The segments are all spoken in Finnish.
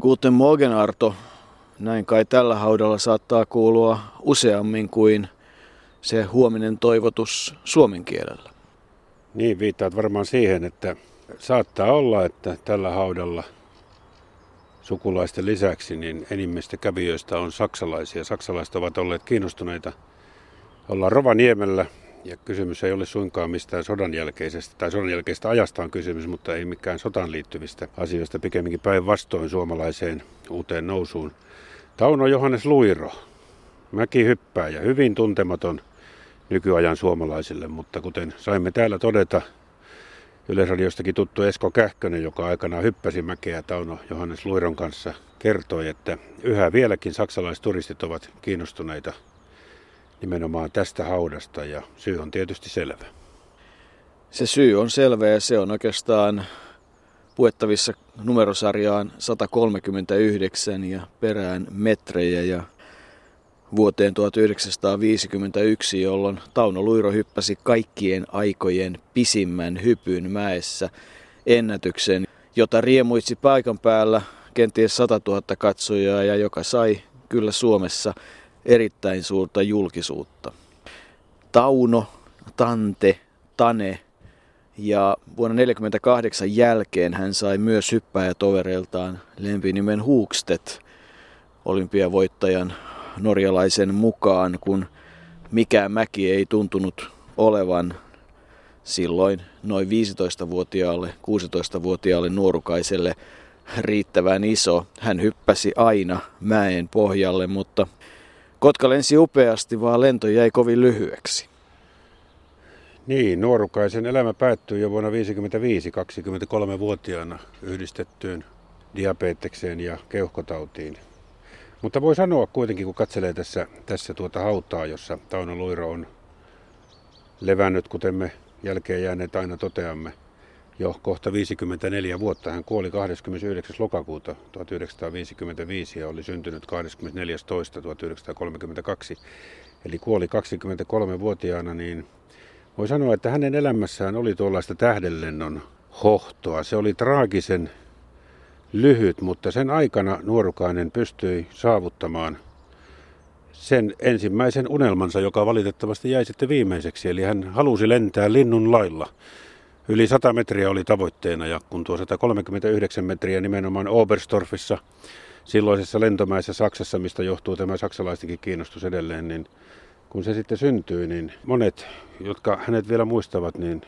Guten Morgen Arto. Näin kai tällä haudalla saattaa kuulua useammin kuin se huominen toivotus suomen kielellä. Niin, viittaat varmaan siihen, että saattaa olla, että tällä haudalla sukulaisten lisäksi niin enimmistä kävijöistä on saksalaisia. Saksalaiset ovat olleet kiinnostuneita olla Rovaniemellä ja kysymys ei ole suinkaan mistään sodan jälkeisestä, tai sodan jälkeistä ajasta on kysymys, mutta ei mikään sotaan liittyvistä asioista, pikemminkin päinvastoin suomalaiseen uuteen nousuun. Tauno Johannes Luiro, ja hyvin tuntematon nykyajan suomalaisille, mutta kuten saimme täällä todeta, Yleisradiostakin tuttu Esko Kähkönen, joka aikanaan hyppäsi mäkeä Tauno Johannes Luiron kanssa, kertoi, että yhä vieläkin saksalaisturistit ovat kiinnostuneita nimenomaan tästä haudasta ja syy on tietysti selvä. Se syy on selvä ja se on oikeastaan puettavissa numerosarjaan 139 ja perään metrejä ja vuoteen 1951, jolloin Tauno Luiro hyppäsi kaikkien aikojen pisimmän hypyn mäessä ennätyksen, jota riemuitsi paikan päällä kenties 100 000 katsojaa ja joka sai kyllä Suomessa erittäin suurta julkisuutta. Tauno, Tante, Tane ja vuonna 1948 jälkeen hän sai myös hyppäjätovereiltaan lempinimen Huukstet olympiavoittajan norjalaisen mukaan, kun mikään mäki ei tuntunut olevan silloin noin 15-vuotiaalle, 16-vuotiaalle nuorukaiselle riittävän iso. Hän hyppäsi aina mäen pohjalle, mutta Kotka lensi upeasti, vaan lento jäi kovin lyhyeksi. Niin, nuorukaisen elämä päättyi jo vuonna 1955 23-vuotiaana yhdistettyyn diabetekseen ja keuhkotautiin. Mutta voi sanoa kuitenkin, kun katselee tässä, tässä tuota hautaa, jossa Tauno Luiro on levännyt, kuten me jälkeen jääneet aina toteamme, jo kohta 54 vuotta. Hän kuoli 29. lokakuuta 1955 ja oli syntynyt 24.2.1932. Eli kuoli 23-vuotiaana, niin voi sanoa, että hänen elämässään oli tuollaista tähdenlennon hohtoa. Se oli traagisen lyhyt, mutta sen aikana nuorukainen pystyi saavuttamaan sen ensimmäisen unelmansa, joka valitettavasti jäi sitten viimeiseksi. Eli hän halusi lentää linnun lailla. Yli 100 metriä oli tavoitteena ja kun tuo 139 metriä nimenomaan Oberstorfissa, silloisessa lentomäessä Saksassa, mistä johtuu tämä saksalaistenkin kiinnostus edelleen, niin kun se sitten syntyi, niin monet, jotka hänet vielä muistavat, niin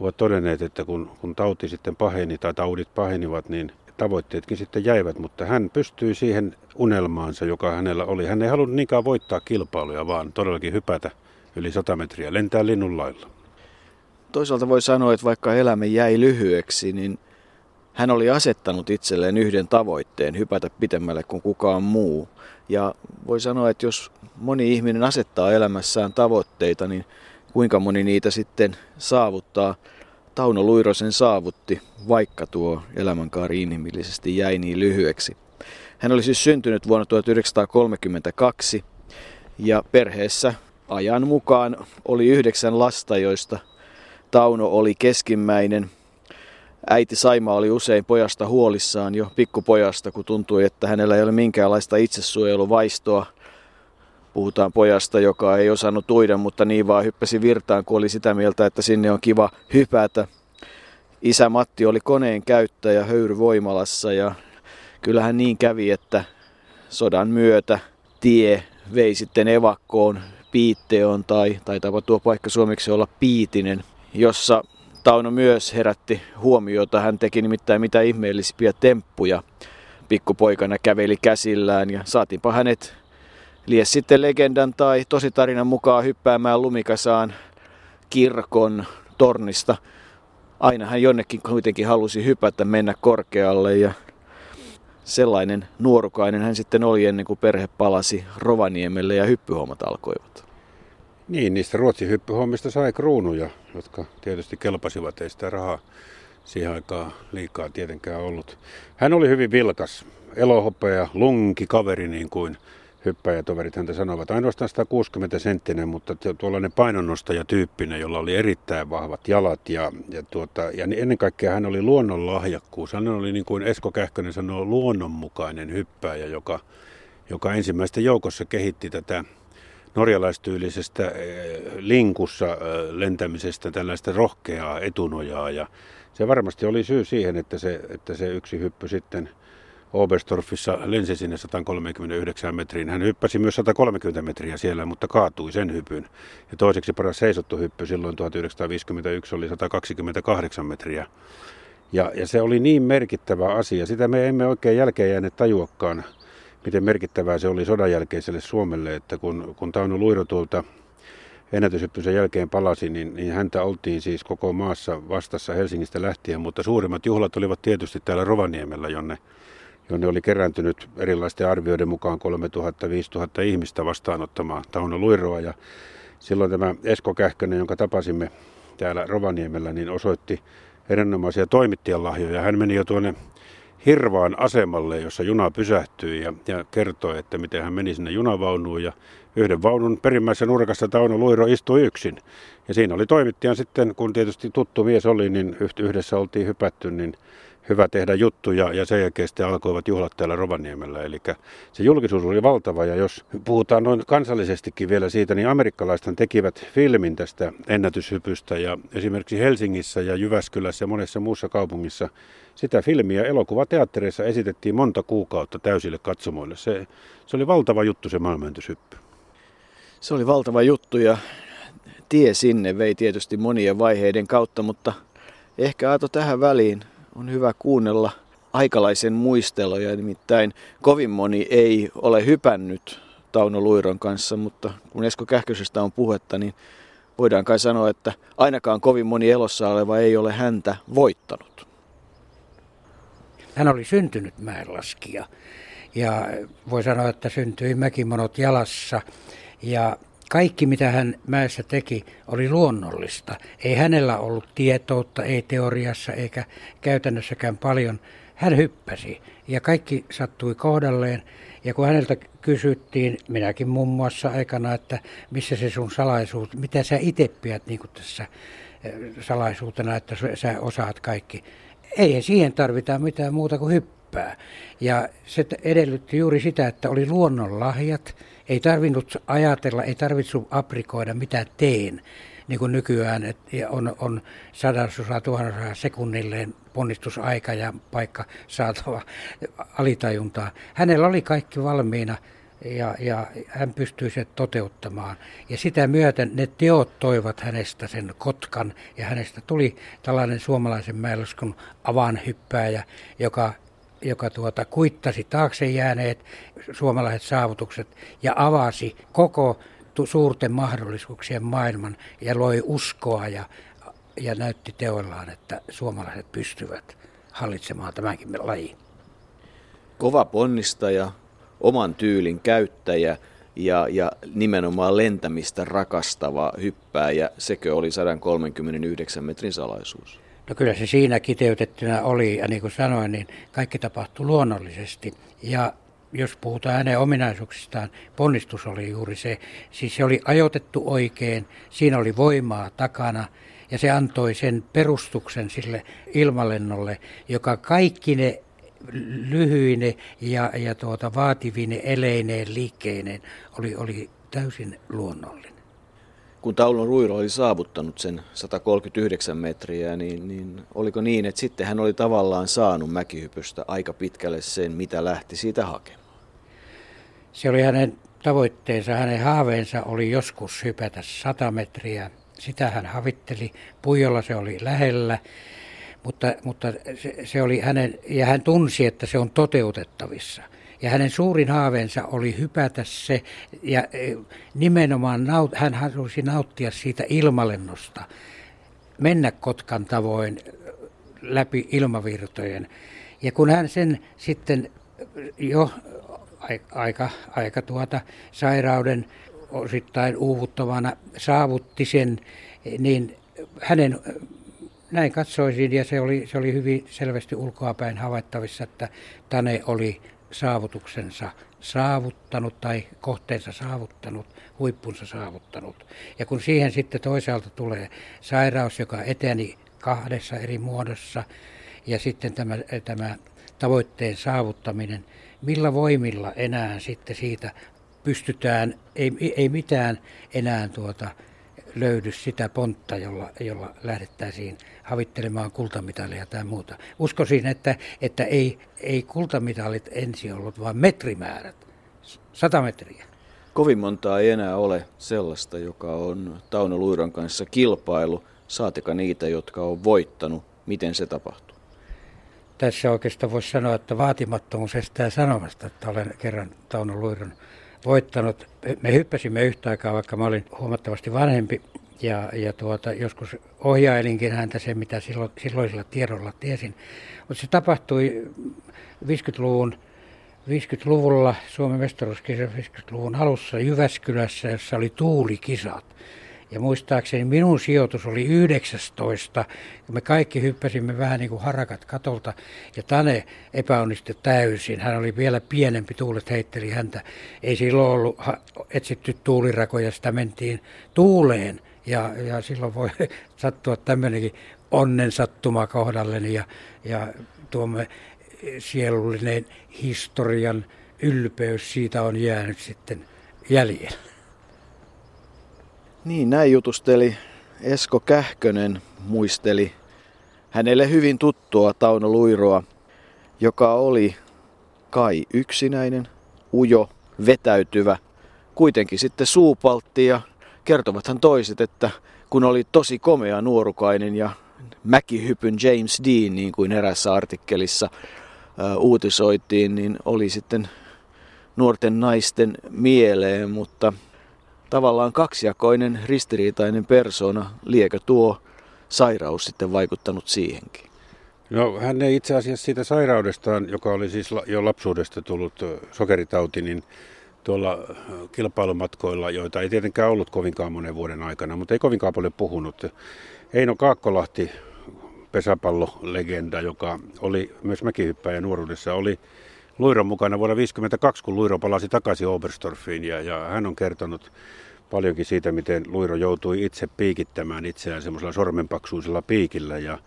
ovat todenneet, että kun, kun tauti sitten paheni tai taudit pahenivat, niin tavoitteetkin sitten jäivät, mutta hän pystyi siihen unelmaansa, joka hänellä oli. Hän ei halunnut niinkään voittaa kilpailuja, vaan todellakin hypätä yli 100 metriä, lentää linnun lailla. Toisaalta voi sanoa, että vaikka elämä jäi lyhyeksi, niin hän oli asettanut itselleen yhden tavoitteen, hypätä pitemmälle kuin kukaan muu. Ja voi sanoa, että jos moni ihminen asettaa elämässään tavoitteita, niin kuinka moni niitä sitten saavuttaa. Tauno Luirosen saavutti, vaikka tuo elämänkaari inhimillisesti jäi niin lyhyeksi. Hän oli siis syntynyt vuonna 1932 ja perheessä ajan mukaan oli yhdeksän lasta, joista Tauno oli keskimmäinen. Äiti Saima oli usein pojasta huolissaan jo pikkupojasta, kun tuntui, että hänellä ei ole minkäänlaista itsesuojeluvaistoa. Puhutaan pojasta, joka ei osannut uida, mutta niin vaan hyppäsi virtaan, kun oli sitä mieltä, että sinne on kiva hypätä. Isä Matti oli koneen käyttäjä höyryvoimalassa ja kyllähän niin kävi, että sodan myötä tie vei sitten evakkoon Piitteon tai taitaapa tuo paikka suomeksi olla Piitinen jossa Tauno myös herätti huomiota. Hän teki nimittäin mitä ihmeellisimpiä temppuja. Pikkupoikana käveli käsillään ja saatiinpa hänet lies sitten legendan tai tositarinan mukaan hyppäämään lumikasaan kirkon tornista. Aina hän jonnekin kuitenkin halusi hypätä, mennä korkealle ja sellainen nuorukainen hän sitten oli ennen kuin perhe palasi Rovaniemelle ja hyppyhommat alkoivat. Niin, niistä Ruotsin hyppyhommista sai kruunuja, jotka tietysti kelpasivat, ei sitä rahaa siihen aikaan liikaa tietenkään ollut. Hän oli hyvin vilkas, elohopea, lunki kaveri niin kuin hyppäjätoverit häntä sanovat. Ainoastaan 160 senttinen, mutta tuollainen painonnostaja-tyyppinen, jolla oli erittäin vahvat jalat ja, ja, tuota, ja ennen kaikkea hän oli luonnonlahjakkuus. Hän oli niin kuin Esko Kähkönen sanoo luonnonmukainen hyppääjä, joka, joka ensimmäisten joukossa kehitti tätä norjalaistyylisestä eh, linkussa eh, lentämisestä tällaista rohkeaa etunojaa ja se varmasti oli syy siihen, että se, että se yksi hyppy sitten – Oberstorfissa lensi sinne 139 metriin. Hän hyppäsi myös 130 metriä siellä, mutta kaatui sen hypyn. Ja toiseksi paras seisottu hyppy silloin 1951 oli 128 metriä. Ja, ja se oli niin merkittävä asia. Sitä me emme oikein jälkeen jääneet tajuakaan, miten merkittävää se oli sodan jälkeiselle Suomelle, että kun, kun Tauno Luiro tuolta ennätyshyppysen jälkeen palasi, niin, niin häntä oltiin siis koko maassa vastassa Helsingistä lähtien, mutta suurimmat juhlat olivat tietysti täällä Rovaniemellä, jonne jonne oli kerääntynyt erilaisten arvioiden mukaan 3000-5000 ihmistä vastaanottamaan Tauno Luiroa. Ja silloin tämä Esko Kähkönen, jonka tapasimme täällä Rovaniemellä, niin osoitti erinomaisia toimittajan lahjoja. Hän meni jo tuonne Hirvaan asemalle, jossa juna pysähtyi ja, ja kertoi, että miten hän meni sinne junavaunuun ja yhden vaunun perimmäisessä nurkassa Tauno Luiro istui yksin. Ja siinä oli toimittajan sitten, kun tietysti tuttu mies oli, niin yhdessä oltiin hypätty, niin hyvä tehdä juttuja ja sen jälkeen sitten alkoivat juhlat täällä Rovaniemellä. Eli se julkisuus oli valtava ja jos puhutaan noin kansallisestikin vielä siitä, niin amerikkalaisethan tekivät filmin tästä ennätyshypystä ja esimerkiksi Helsingissä ja Jyväskylässä ja monessa muussa kaupungissa sitä filmiä elokuvateattereissa esitettiin monta kuukautta täysille katsomoille. Se, se oli valtava juttu se maailmanennätyshyppy. Se oli valtava juttu ja tie sinne vei tietysti monien vaiheiden kautta, mutta ehkä Aato tähän väliin on hyvä kuunnella aikalaisen muisteloja, nimittäin kovin moni ei ole hypännyt Tauno Luiron kanssa, mutta kun Esko Kähkösestä on puhetta, niin voidaan kai sanoa, että ainakaan kovin moni elossa oleva ei ole häntä voittanut. Hän oli syntynyt mäenlaskija ja voi sanoa, että syntyi mäkimonot jalassa ja kaikki, mitä hän mäessä teki, oli luonnollista. Ei hänellä ollut tietoutta, ei teoriassa eikä käytännössäkään paljon. Hän hyppäsi ja kaikki sattui kohdalleen. Ja kun häneltä kysyttiin, minäkin muun muassa aikana, että missä se sun salaisuus, mitä sä itse pidät niin tässä eh, salaisuutena, että sä osaat kaikki. Ei siihen tarvita mitään muuta kuin hyppää. Ja se edellytti juuri sitä, että oli luonnonlahjat, ei tarvinnut ajatella, ei tarvitse aprikoida mitä teen, niin kuin nykyään että on, on sadasosa, tuhannosa sekunnilleen ponnistusaika ja paikka saatava alitajuntaa. Hänellä oli kaikki valmiina ja, ja hän pystyi se toteuttamaan. Ja sitä myöten ne teot toivat hänestä sen kotkan ja hänestä tuli tällainen suomalaisen mäeloskun avanhyppääjä, joka joka tuota, kuittasi taakse jääneet suomalaiset saavutukset ja avasi koko suurten mahdollisuuksien maailman ja loi uskoa ja, ja näytti teoillaan, että suomalaiset pystyvät hallitsemaan tämänkin lajin. Kova ponnistaja, oman tyylin käyttäjä ja, ja nimenomaan lentämistä rakastava hyppääjä, sekö oli 139 metrin salaisuus? No kyllä se siinä kiteytettynä oli, ja niin kuin sanoin, niin kaikki tapahtui luonnollisesti. Ja jos puhutaan hänen ominaisuuksistaan, ponnistus oli juuri se. Siis se oli ajoitettu oikein, siinä oli voimaa takana, ja se antoi sen perustuksen sille ilmalennolle, joka kaikki ne lyhyine ja, ja tuota, vaativine eleineen liikkeineen oli, oli täysin luonnollinen kun Taulon Ruiro oli saavuttanut sen 139 metriä, niin, niin oliko niin, että sitten hän oli tavallaan saanut mäkihypystä aika pitkälle sen, mitä lähti siitä hakemaan? Se oli hänen tavoitteensa, hänen haaveensa oli joskus hypätä 100 metriä. Sitä hän havitteli, Puijolla se oli lähellä, mutta, mutta se, se oli hänen, ja hän tunsi, että se on toteutettavissa. Ja hänen suurin haaveensa oli hypätä se, ja e, nimenomaan naut, hän halusi nauttia siitä ilmalennosta, mennä Kotkan tavoin läpi ilmavirtojen. Ja kun hän sen sitten jo aika, aika tuota sairauden osittain uuvuttavana saavutti sen, niin hänen näin katsoisin ja se oli, se oli hyvin selvästi ulkoapäin havaittavissa, että Tane oli saavutuksensa saavuttanut tai kohteensa saavuttanut, huippunsa saavuttanut. Ja kun siihen sitten toisaalta tulee sairaus, joka eteni kahdessa eri muodossa, ja sitten tämä, tämä tavoitteen saavuttaminen, millä voimilla enää sitten siitä pystytään, ei, ei mitään enää tuota, löydy sitä pontta, jolla, jolla lähdettäisiin havittelemaan kultamitalia tai muuta. Uskoisin, että, että ei, ei kultamitalit ensi ollut, vaan metrimäärät, sata metriä. Kovin montaa ei enää ole sellaista, joka on Tauno Luiron kanssa kilpailu, saatika niitä, jotka on voittanut. Miten se tapahtuu? Tässä oikeastaan voisi sanoa, että vaatimattomuus estää sanomasta, että olen kerran Tauno Luiron voittanut. Me hyppäsimme yhtä aikaa, vaikka mä olin huomattavasti vanhempi ja, ja tuota, joskus ohjailinkin häntä se, mitä silloin, silloisilla tiedolla tiesin. Mutta se tapahtui 50-luvun 50-luvulla Suomen mestaruuskisa 50-luvun alussa Jyväskylässä, jossa oli tuulikisat. Ja muistaakseni minun sijoitus oli 19. Me kaikki hyppäsimme vähän niin kuin harakat katolta. Ja Tane epäonnistui täysin. Hän oli vielä pienempi, tuulet heitteli häntä. Ei silloin ollut etsitty tuulirakoja, sitä mentiin tuuleen. Ja, ja silloin voi sattua tämmöinenkin onnen sattuma kohdalleni ja, ja tuomme sielullinen historian ylpeys siitä on jäänyt sitten jäljellä. Niin, näin jutusteli Esko Kähkönen, muisteli hänelle hyvin tuttua Tauno Luiroa, joka oli kai yksinäinen, ujo, vetäytyvä, kuitenkin sitten suupaltti ja kertovathan toiset, että kun oli tosi komea nuorukainen ja mäkihypyn James Dean, niin kuin erässä artikkelissa uutisoitiin, niin oli sitten nuorten naisten mieleen, mutta tavallaan kaksijakoinen, ristiriitainen persona, liekö tuo sairaus sitten vaikuttanut siihenkin? No hän ei itse asiassa siitä sairaudestaan, joka oli siis jo lapsuudesta tullut sokeritauti, niin tuolla kilpailumatkoilla, joita ei tietenkään ollut kovinkaan monen vuoden aikana, mutta ei kovinkaan paljon puhunut. Eino Kaakkolahti, pesäpallolegenda, joka oli myös mäkihyppäjä nuoruudessa, oli Luiron mukana vuonna 1952, kun Luiro palasi takaisin Oberstorfiin ja, ja hän on kertonut paljonkin siitä, miten Luiro joutui itse piikittämään itseään semmoisella sormenpaksuisella piikillä ja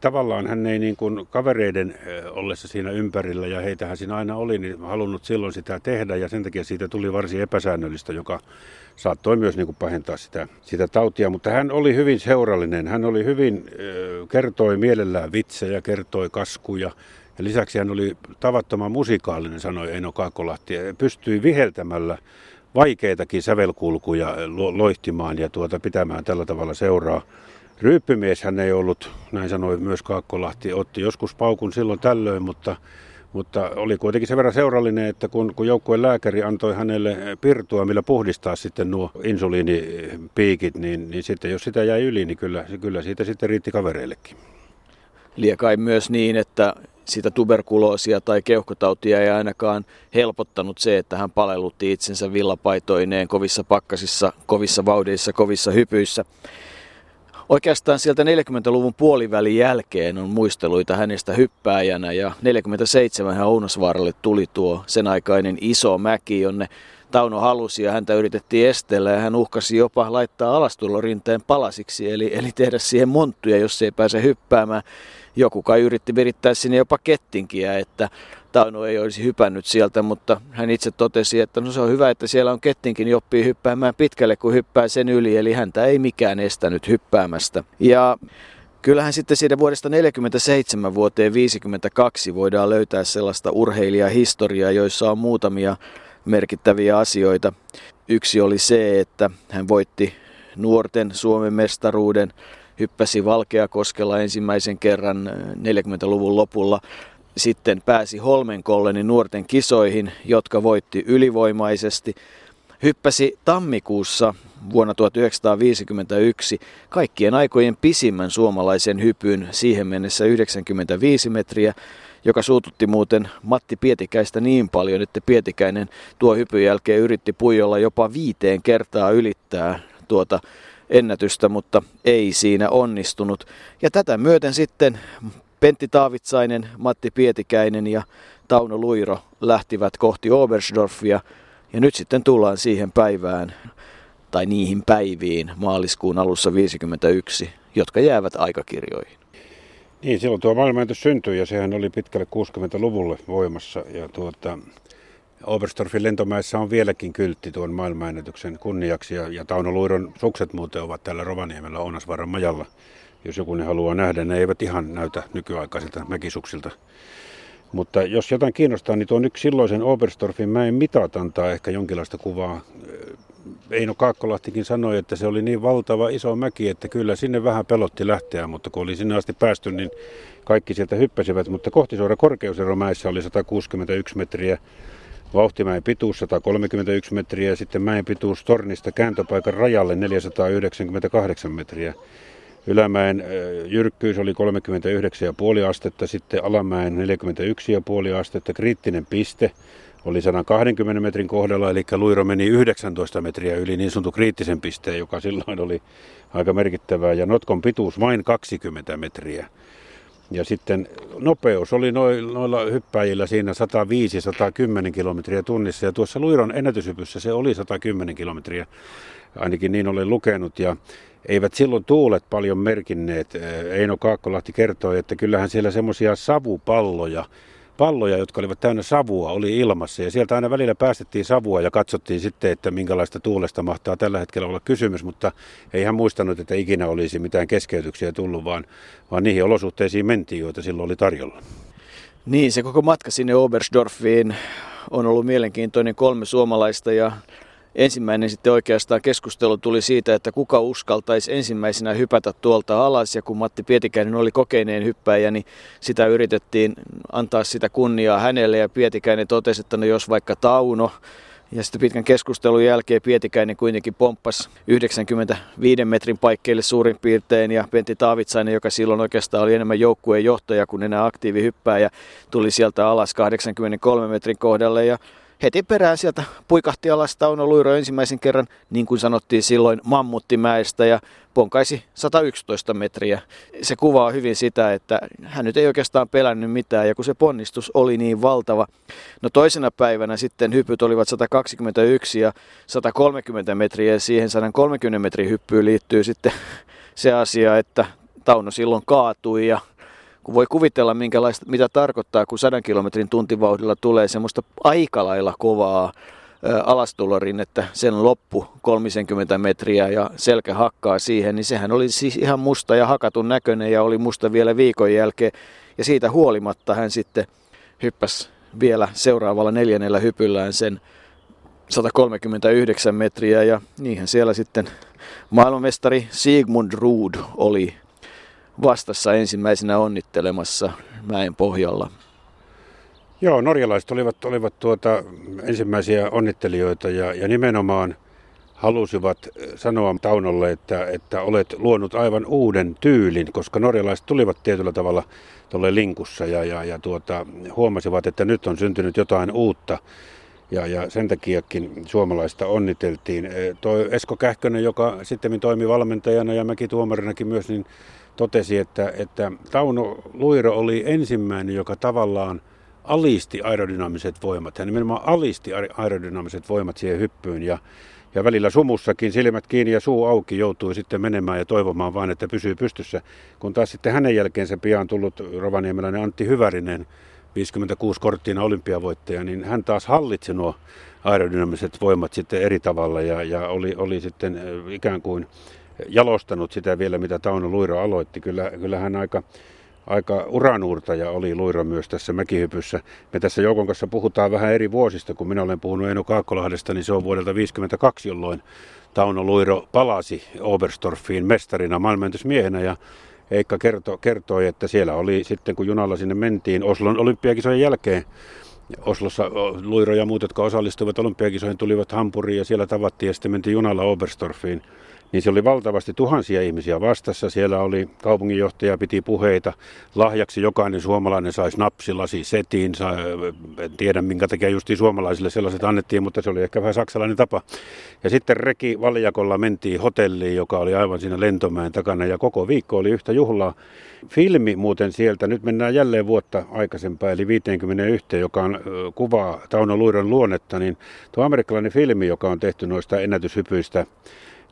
tavallaan hän ei niin kuin kavereiden ollessa siinä ympärillä ja heitähän siinä aina oli, niin halunnut silloin sitä tehdä ja sen takia siitä tuli varsin epäsäännöllistä, joka saattoi myös niin kuin pahentaa sitä, sitä tautia. Mutta hän oli hyvin seurallinen, hän oli hyvin, kertoi mielellään vitsejä, kertoi kaskuja ja lisäksi hän oli tavattoman musikaalinen, sanoi Eino Kaakkolahti, ja pystyi viheltämällä vaikeitakin sävelkulkuja loihtimaan ja tuota, pitämään tällä tavalla seuraa. Ryyppymies hän ei ollut, näin sanoi myös Kaakkolahti, otti joskus paukun silloin tällöin, mutta, mutta oli kuitenkin sen verran seurallinen, että kun, kun joukkueen lääkäri antoi hänelle pirtua, millä puhdistaa sitten nuo insuliinipiikit, niin, niin sitten jos sitä jäi yli, niin kyllä, kyllä siitä sitten riitti kavereillekin. Liekai myös niin, että sitä tuberkuloosia tai keuhkotautia ei ainakaan helpottanut se, että hän palellutti itsensä villapaitoineen kovissa pakkasissa, kovissa vaudeissa, kovissa hypyissä. Oikeastaan sieltä 40-luvun puolivälin jälkeen on muisteluita hänestä hyppääjänä ja 47 hän Ounasvaaralle tuli tuo sen aikainen iso mäki, jonne Tauno halusi ja häntä yritettiin estellä ja hän uhkasi jopa laittaa alastulorinteen palasiksi eli, eli tehdä siihen monttuja, jos ei pääse hyppäämään. Joku kai yritti virittää sinne jopa kettinkiä, että Tauno ei olisi hypännyt sieltä, mutta hän itse totesi, että no se on hyvä, että siellä on kettinkin, niin oppii hyppäämään pitkälle, kun hyppää sen yli, eli häntä ei mikään estänyt hyppäämästä. Ja Kyllähän sitten siitä vuodesta 47 vuoteen 52 voidaan löytää sellaista urheilijahistoriaa, joissa on muutamia merkittäviä asioita. Yksi oli se, että hän voitti nuorten Suomen mestaruuden, hyppäsi Valkeakoskella ensimmäisen kerran 40-luvun äh, lopulla. Sitten pääsi Holmenkollenin nuorten kisoihin, jotka voitti ylivoimaisesti. Hyppäsi tammikuussa vuonna 1951 kaikkien aikojen pisimmän suomalaisen hypyn siihen mennessä 95 metriä joka suututti muuten Matti Pietikäistä niin paljon, että Pietikäinen tuo hypyn jälkeen yritti puijolla jopa viiteen kertaa ylittää tuota ennätystä, mutta ei siinä onnistunut. Ja tätä myöten sitten Pentti Taavitsainen, Matti Pietikäinen ja Tauno Luiro lähtivät kohti Obersdorfia. Ja nyt sitten tullaan siihen päivään, tai niihin päiviin maaliskuun alussa 51, jotka jäävät aikakirjoihin. Niin, silloin tuo maailmanennätys syntyi ja sehän oli pitkälle 60-luvulle voimassa. Ja tuota, Oberstdorfin lentomäessä on vieläkin kyltti tuon maailmanennätyksen kunniaksi ja, ja Tauno Luiron sukset muuten ovat täällä Rovaniemellä Ounasvaran majalla. Jos joku ne haluaa nähdä, ne eivät ihan näytä nykyaikaisilta mäkisuksilta. Mutta jos jotain kiinnostaa, niin tuon yksi silloisen Oberstdorfin mäen mitat antaa ehkä jonkinlaista kuvaa. Eino Kaakkolahtikin sanoi, että se oli niin valtava iso mäki, että kyllä sinne vähän pelotti lähteä, mutta kun oli sinne asti päästy, niin kaikki sieltä hyppäsivät. Mutta kohtisuora korkeusero mäessä oli 161 metriä, Vauhtimäen pituus 131 metriä ja sitten mäen pituus tornista kääntöpaikan rajalle 498 metriä. Ylämäen jyrkkyys oli 39,5 astetta, sitten alamäen 41,5 astetta. Kriittinen piste oli 120 metrin kohdalla, eli luiro meni 19 metriä yli niin sanotun kriittisen pisteen, joka silloin oli aika merkittävää. Ja notkon pituus vain 20 metriä. Ja sitten nopeus oli noilla hyppäjillä siinä 105-110 kilometriä tunnissa. Ja tuossa Luiron ennätyshypyssä se oli 110 kilometriä, ainakin niin olen lukenut. Ja eivät silloin tuulet paljon merkinneet. Eino Kaakkolahti kertoi, että kyllähän siellä semmoisia savupalloja palloja, jotka olivat täynnä savua, oli ilmassa. Ja sieltä aina välillä päästettiin savua ja katsottiin sitten, että minkälaista tuulesta mahtaa tällä hetkellä olla kysymys. Mutta ei hän muistanut, että ikinä olisi mitään keskeytyksiä tullut, vaan, vaan niihin olosuhteisiin mentiin, joita silloin oli tarjolla. Niin, se koko matka sinne Oberstdorfiin on ollut mielenkiintoinen kolme suomalaista ja ensimmäinen sitten oikeastaan keskustelu tuli siitä, että kuka uskaltaisi ensimmäisenä hypätä tuolta alas. Ja kun Matti Pietikäinen oli kokeneen hyppäjä, niin sitä yritettiin antaa sitä kunniaa hänelle. Ja Pietikäinen totesi, että no jos vaikka Tauno, ja sitten pitkän keskustelun jälkeen Pietikäinen kuitenkin pomppasi 95 metrin paikkeille suurin piirtein ja Pentti Taavitsainen, joka silloin oikeastaan oli enemmän joukkueen johtaja kuin enää ja tuli sieltä alas 83 metrin kohdalle ja heti perään sieltä puikahti alas Tauno Luiro ensimmäisen kerran, niin kuin sanottiin silloin, Mammuttimäestä ja ponkaisi 111 metriä. Se kuvaa hyvin sitä, että hän nyt ei oikeastaan pelännyt mitään ja kun se ponnistus oli niin valtava. No toisena päivänä sitten hypyt olivat 121 ja 130 metriä ja siihen 130 metrin hyppyyn liittyy sitten se asia, että Tauno silloin kaatui ja voi kuvitella, minkälaista, mitä tarkoittaa, kun 100 kilometrin tuntivauhdilla tulee semmoista aika lailla kovaa alastulorin, että sen loppu 30 metriä ja selkä hakkaa siihen, niin sehän oli siis ihan musta ja hakatun näköinen ja oli musta vielä viikon jälkeen. Ja siitä huolimatta hän sitten hyppäsi vielä seuraavalla neljännellä hypyllään sen 139 metriä ja niinhän siellä sitten maailmanmestari Sigmund Ruud oli vastassa ensimmäisenä onnittelemassa mäen pohjalla. Joo, norjalaiset olivat, olivat tuota ensimmäisiä onnittelijoita ja, ja nimenomaan halusivat sanoa Taunolle, että, että olet luonut aivan uuden tyylin, koska norjalaiset tulivat tietyllä tavalla tuolle linkussa ja, ja, ja tuota, huomasivat, että nyt on syntynyt jotain uutta. Ja, ja sen takiakin suomalaista onniteltiin. Toi Esko Kähkönen, joka sitten toimi valmentajana ja mäkin tuomarinakin myös, niin totesi, että, että Tauno Luiro oli ensimmäinen, joka tavallaan alisti aerodynaamiset voimat. Hän nimenomaan alisti aerodynaamiset voimat siihen hyppyyn ja, ja välillä sumussakin silmät kiinni ja suu auki joutui sitten menemään ja toivomaan vain, että pysyy pystyssä. Kun taas sitten hänen jälkeensä pian tullut rovaniemeläinen Antti Hyvärinen, 56 korttina olympiavoittaja, niin hän taas hallitsi nuo aerodynaamiset voimat sitten eri tavalla ja, ja oli, oli sitten ikään kuin jalostanut sitä vielä, mitä Tauno Luiro aloitti. Kyllä, kyllä hän aika, aika uranuurtaja oli Luiro myös tässä mäkihypyssä. Me tässä Joukon kanssa puhutaan vähän eri vuosista, kun minä olen puhunut Eino Kaakkolahdesta, niin se on vuodelta 1952, jolloin Tauno Luiro palasi Oberstorfiin mestarina maailmanentysmiehenä ja Eikka kertoi, kertoi, että siellä oli sitten, kun junalla sinne mentiin Oslon olympiakisojen jälkeen, Oslossa Luiro ja muut, jotka osallistuivat olympiakisoihin, tulivat Hampuriin ja siellä tavattiin ja sitten mentiin junalla Oberstorfiin niin se oli valtavasti tuhansia ihmisiä vastassa. Siellä oli kaupunginjohtaja, piti puheita. Lahjaksi jokainen suomalainen sai snapsilasi setiin. en tiedä minkä takia justi suomalaisille sellaiset annettiin, mutta se oli ehkä vähän saksalainen tapa. Ja sitten Reki valjakolla mentiin hotelliin, joka oli aivan siinä lentomäen takana ja koko viikko oli yhtä juhlaa. Filmi muuten sieltä, nyt mennään jälleen vuotta aikaisempaa, eli 51, joka on kuvaa Tauno Luiron luonnetta, niin tuo amerikkalainen filmi, joka on tehty noista ennätyshypyistä,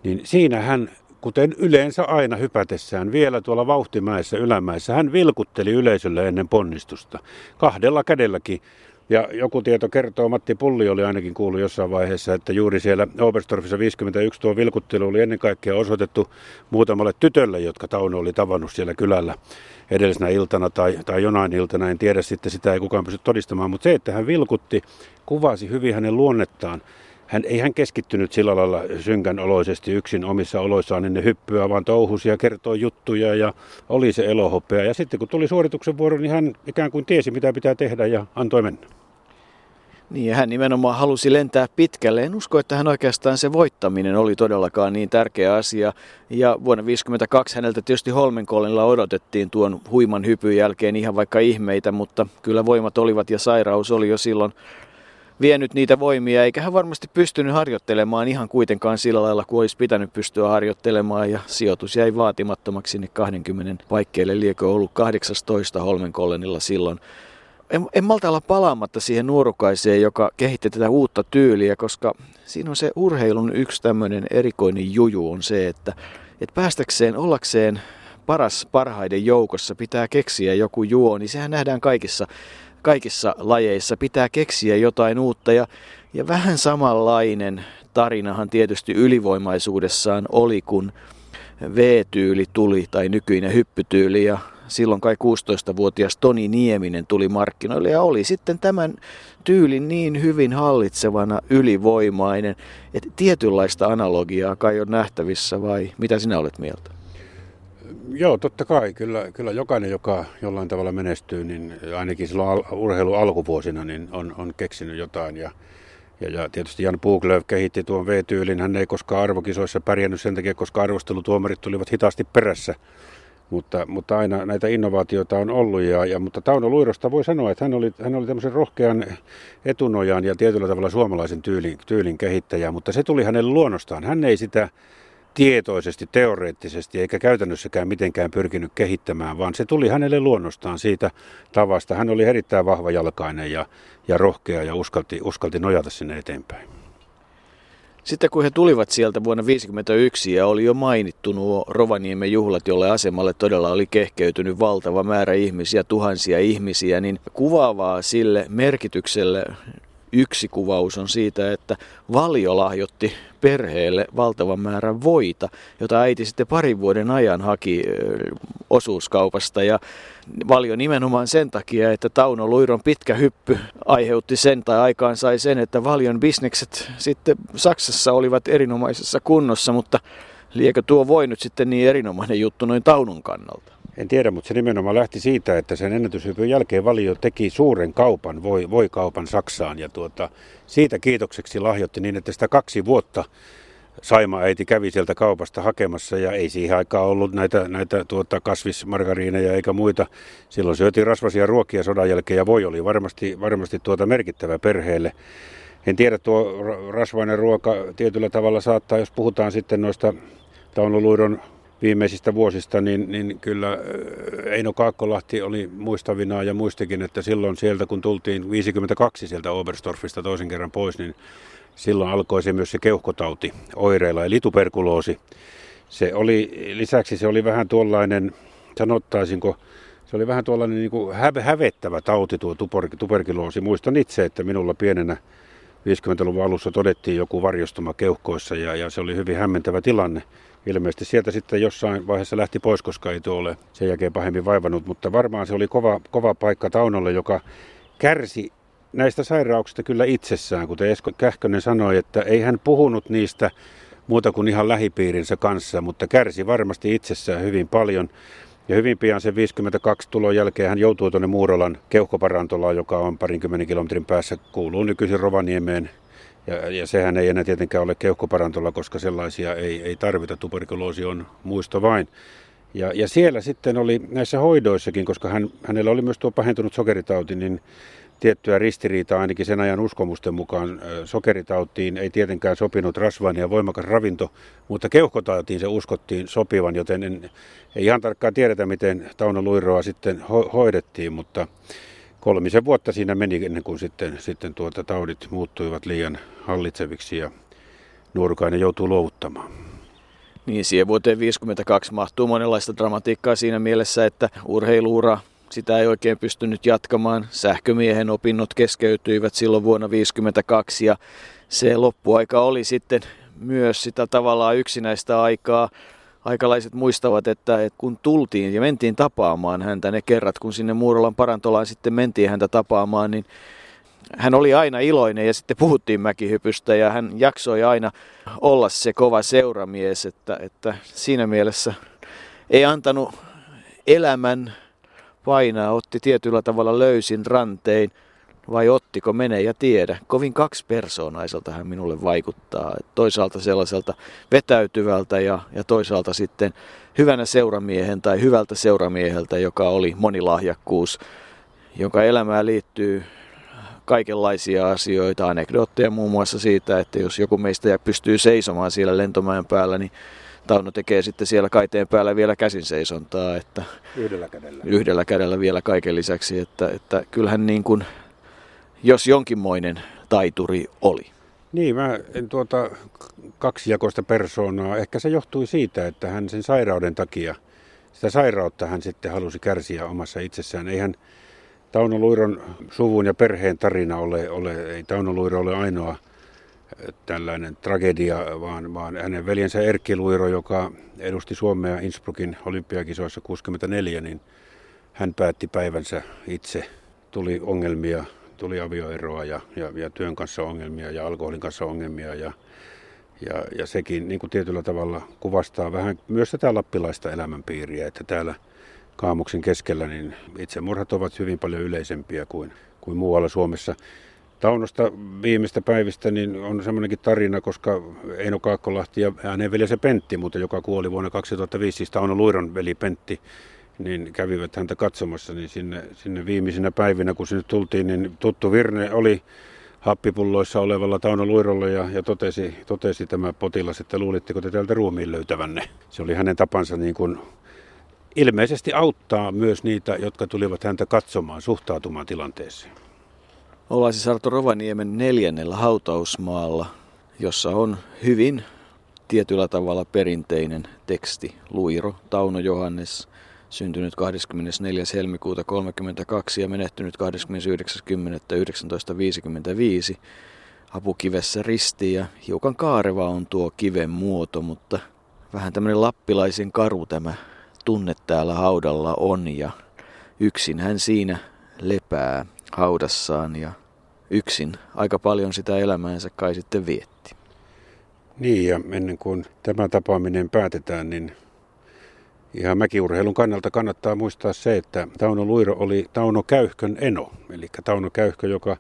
niin siinä hän, kuten yleensä aina hypätessään, vielä tuolla vauhtimäessä ylämäessä, hän vilkutteli yleisölle ennen ponnistusta. Kahdella kädelläkin ja joku tieto kertoo, Matti Pulli oli ainakin kuullut jossain vaiheessa, että juuri siellä Oberstorfissa 51 tuo vilkuttelu oli ennen kaikkea osoitettu muutamalle tytölle, jotka Tauno oli tavannut siellä kylällä edellisenä iltana tai, tai jonain iltana. En tiedä sitten, sitä ei kukaan pysty todistamaan, mutta se, että hän vilkutti, kuvasi hyvin hänen luonnettaan. Hän ei hän keskittynyt sillä lailla synkän oloisesti yksin omissa oloissaan ennen hyppyä, vaan touhusi ja kertoi juttuja ja oli se elohopea. Ja sitten kun tuli suorituksen vuoro, niin hän ikään kuin tiesi, mitä pitää tehdä ja antoi mennä. Niin ja hän nimenomaan halusi lentää pitkälle. En usko, että hän oikeastaan se voittaminen oli todellakaan niin tärkeä asia. Ja vuonna 1952 häneltä tietysti Holmenkollilla odotettiin tuon huiman hypyn jälkeen ihan vaikka ihmeitä, mutta kyllä voimat olivat ja sairaus oli jo silloin vienyt niitä voimia, eikä hän varmasti pystynyt harjoittelemaan ihan kuitenkaan sillä lailla, kuin olisi pitänyt pystyä harjoittelemaan, ja sijoitus jäi vaatimattomaksi sinne 20 paikkeille, liekö ollut 18 Holmenkollenilla silloin? En, en malta olla palaamatta siihen nuorukaiseen, joka kehitti tätä uutta tyyliä, koska siinä on se urheilun yksi tämmöinen erikoinen juju on se, että, että päästäkseen ollakseen paras parhaiden joukossa pitää keksiä joku juo, niin sehän nähdään kaikissa, kaikissa lajeissa. Pitää keksiä jotain uutta ja, ja vähän samanlainen tarinahan tietysti ylivoimaisuudessaan oli, kun V-tyyli tuli tai nykyinen hyppytyyli ja silloin kai 16-vuotias Toni Nieminen tuli markkinoille ja oli sitten tämän tyylin niin hyvin hallitsevana ylivoimainen, että tietynlaista analogiaa kai on nähtävissä vai mitä sinä olet mieltä? Joo, totta kai. Kyllä, kyllä jokainen, joka jollain tavalla menestyy, niin ainakin silloin al- urheilun alkuvuosina, niin on, on keksinyt jotain. Ja, ja, ja tietysti Jan Puglöv kehitti tuon V-tyylin. Hän ei koskaan arvokisoissa pärjännyt sen takia, koska arvostelutuomarit tulivat hitaasti perässä. Mutta, mutta aina näitä innovaatioita on ollut. Ja, ja, mutta Tauno Luirosta voi sanoa, että hän oli, hän oli tämmöisen rohkean etunojan ja tietyllä tavalla suomalaisen tyylin, tyylin kehittäjä, mutta se tuli hänen luonnostaan. Hän ei sitä tietoisesti, teoreettisesti eikä käytännössäkään mitenkään pyrkinyt kehittämään, vaan se tuli hänelle luonnostaan siitä tavasta. Hän oli erittäin vahva jalkainen ja, ja rohkea ja uskalti, uskalti nojata sinne eteenpäin. Sitten kun he tulivat sieltä vuonna 1951 ja oli jo mainittu nuo Rovaniemen juhlat, jolle asemalle todella oli kehkeytynyt valtava määrä ihmisiä, tuhansia ihmisiä, niin kuvaavaa sille merkitykselle yksi kuvaus on siitä, että Valio lahjotti perheelle valtavan määrän voita, jota äiti sitten parin vuoden ajan haki osuuskaupasta. Ja Valio nimenomaan sen takia, että Tauno Luiron pitkä hyppy aiheutti sen tai aikaan sai sen, että Valion bisnekset sitten Saksassa olivat erinomaisessa kunnossa, mutta liekö tuo voi nyt sitten niin erinomainen juttu noin Taunun kannalta? En tiedä, mutta se nimenomaan lähti siitä, että sen ennätyshypyn jälkeen Valio teki suuren kaupan, voi, voi kaupan Saksaan. Ja tuota, siitä kiitokseksi lahjoitti niin, että sitä kaksi vuotta Saima-äiti kävi sieltä kaupasta hakemassa ja ei siihen aikaan ollut näitä, näitä tuota, kasvismargariineja eikä muita. Silloin syötiin rasvasia ruokia sodan jälkeen ja voi oli varmasti, varmasti tuota merkittävä perheelle. En tiedä, tuo rasvainen ruoka tietyllä tavalla saattaa, jos puhutaan sitten noista Taunoluidon viimeisistä vuosista, niin, niin kyllä Eino Kaakkolahti oli muistavina ja muistikin, että silloin sieltä kun tultiin 52 sieltä Oberstorfista toisen kerran pois, niin silloin alkoi se myös se keuhkotauti oireilla, eli tuberkuloosi. Se oli, lisäksi se oli vähän tuollainen, sanottaisinko, se oli vähän tuollainen niin kuin hävettävä tauti tuo tuberkuloosi. Muistan itse, että minulla pienenä 50-luvun alussa todettiin joku varjostuma keuhkoissa ja, ja se oli hyvin hämmentävä tilanne. Ilmeisesti sieltä sitten jossain vaiheessa lähti pois, koska ei tuo ole sen jälkeen pahemmin vaivannut, mutta varmaan se oli kova, kova paikka Taunolle, joka kärsi näistä sairauksista kyllä itsessään, kuten Esko Kähkönen sanoi, että ei hän puhunut niistä muuta kuin ihan lähipiirinsä kanssa, mutta kärsi varmasti itsessään hyvin paljon. Ja hyvin pian sen 52 tulon jälkeen hän joutui tuonne Muurolan keuhkoparantolaan, joka on parinkymmenen kilometrin päässä, kuuluu nykyisin Rovaniemeen Ja, ja sehän ei enää tietenkään ole keuhkoparantolla, koska sellaisia ei, ei tarvita. Tuberkuloosi on muisto vain. Ja, ja siellä sitten oli näissä hoidoissakin, koska hän, hänellä oli myös tuo pahentunut sokeritauti, niin tiettyä ristiriitaa ainakin sen ajan uskomusten mukaan. Sokeritautiin ei tietenkään sopinut rasvainen ja voimakas ravinto, mutta keuhkotautiin se uskottiin sopivan, joten en, ei ihan tarkkaan tiedetä, miten Tauno Luiroa sitten ho- hoidettiin, mutta kolmisen vuotta siinä meni ennen kuin sitten, sitten tuota taudit muuttuivat liian hallitseviksi ja nuorukainen joutuu luovuttamaan. Niin, siihen vuoteen 52 mahtuu monenlaista dramatiikkaa siinä mielessä, että urheiluura sitä ei oikein pystynyt jatkamaan. Sähkömiehen opinnot keskeytyivät silloin vuonna 1952 ja se loppuaika oli sitten myös sitä tavallaan yksinäistä aikaa. Aikalaiset muistavat, että, kun tultiin ja mentiin tapaamaan häntä ne kerrat, kun sinne Muurolan parantolaan sitten mentiin häntä tapaamaan, niin hän oli aina iloinen ja sitten puhuttiin mäkihypystä ja hän jaksoi aina olla se kova seuramies, että, että siinä mielessä ei antanut elämän painaa, otti tietyllä tavalla löysin rantein, vai ottiko mene ja tiedä. Kovin kaksi persoonaiselta hän minulle vaikuttaa. Toisaalta sellaiselta vetäytyvältä ja, ja toisaalta sitten hyvänä seuramiehen tai hyvältä seuramieheltä, joka oli monilahjakkuus, jonka elämään liittyy kaikenlaisia asioita, anekdootteja muun muassa siitä, että jos joku meistä pystyy seisomaan siellä lentomäen päällä, niin Tauno tekee sitten siellä kaiteen päällä vielä käsin seisontaa. Että yhdellä kädellä. Yhdellä kädellä vielä kaiken lisäksi, että, että kyllähän niin kuin, jos jonkinmoinen taituri oli. Niin, mä en tuota kaksijakoista persoonaa. Ehkä se johtui siitä, että hän sen sairauden takia, sitä sairautta hän sitten halusi kärsiä omassa itsessään. Eihän Tauno Luiron suvun ja perheen tarina ole, ole ei Tauno Luiro ole ainoa tällainen tragedia, vaan, vaan hänen veljensä Erkki Luiro, joka edusti Suomea Innsbruckin olympiakisoissa 64, niin hän päätti päivänsä itse. Tuli ongelmia, tuli avioeroa ja, ja, ja työn kanssa ongelmia ja alkoholin kanssa ongelmia ja, ja, ja sekin niin kuin tietyllä tavalla kuvastaa vähän myös tätä lappilaista elämänpiiriä, että täällä Kaamuksen keskellä niin itsemurhat ovat hyvin paljon yleisempiä kuin, kuin muualla Suomessa. Taunosta viimeistä päivistä niin on semmoinenkin tarina, koska Eino Kaakkolahti ja hänen veljensä Pentti, mutta joka kuoli vuonna 2005, siis Tauno Luiron veli Pentti, niin kävivät häntä katsomassa, niin sinne, sinne viimeisinä päivinä, kun sinne tultiin, niin tuttu Virne oli happipulloissa olevalla Tauno Luirolla ja, ja totesi, totesi tämä potilas, että luulitteko te täältä ruumiin löytävänne. Se oli hänen tapansa niin kuin ilmeisesti auttaa myös niitä, jotka tulivat häntä katsomaan, suhtautumaan tilanteeseen. Ollaan siis Arto Rovaniemen neljännellä hautausmaalla, jossa on hyvin tietyllä tavalla perinteinen teksti. Luiro Tauno Johannes, syntynyt 24. helmikuuta 32 ja menehtynyt 29.10.1955. Apukivessä risti ja hiukan kaareva on tuo kiven muoto, mutta vähän tämmöinen lappilaisen karu tämä tunne täällä haudalla on ja yksin hän siinä lepää haudassaan ja yksin aika paljon sitä elämäänsä kai sitten vietti. Niin ja ennen kuin tämä tapaaminen päätetään, niin ihan mäkiurheilun kannalta kannattaa muistaa se, että Tauno Luiro oli Tauno Käyhkön eno. Eli Tauno Käyhkö, joka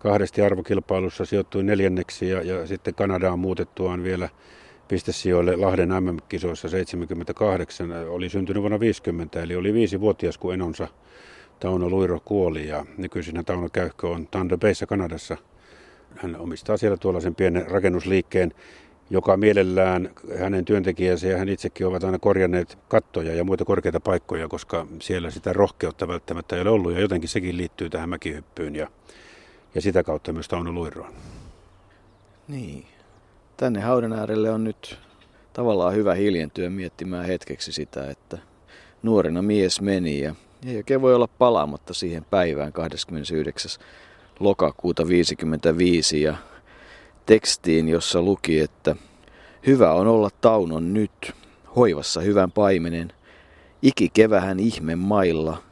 kahdesti arvokilpailussa sijoittui neljänneksi ja, ja sitten Kanadaan muutettuaan vielä pistesijoille Lahden MM-kisoissa 78, oli syntynyt vuonna 50, eli oli viisi vuotias, kun enonsa Tauno Luiro kuoli ja nykyisin Tauno Käyhkö on Thunder Bayssä Kanadassa. Hän omistaa siellä tuollaisen pienen rakennusliikkeen, joka mielellään hänen työntekijänsä ja hän itsekin ovat aina korjanneet kattoja ja muita korkeita paikkoja, koska siellä sitä rohkeutta välttämättä ei ole ollut ja jotenkin sekin liittyy tähän mäkihyppyyn ja, ja sitä kautta myös Tauno Luiroon. Niin. Tänne haudan äärelle on nyt tavallaan hyvä hiljentyä miettimään hetkeksi sitä, että nuorena mies meni ja ei oikein voi olla palaamatta siihen päivään 29. lokakuuta 55 ja tekstiin, jossa luki, että hyvä on olla Taunon nyt, hoivassa hyvän paimenen, iki kevähän ihme mailla,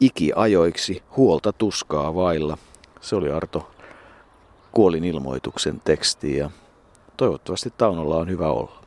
iki ajoiksi huolta tuskaa vailla. Se oli Arto kuolin ilmoituksen teksti ja toivottavasti Taunolla on hyvä olla.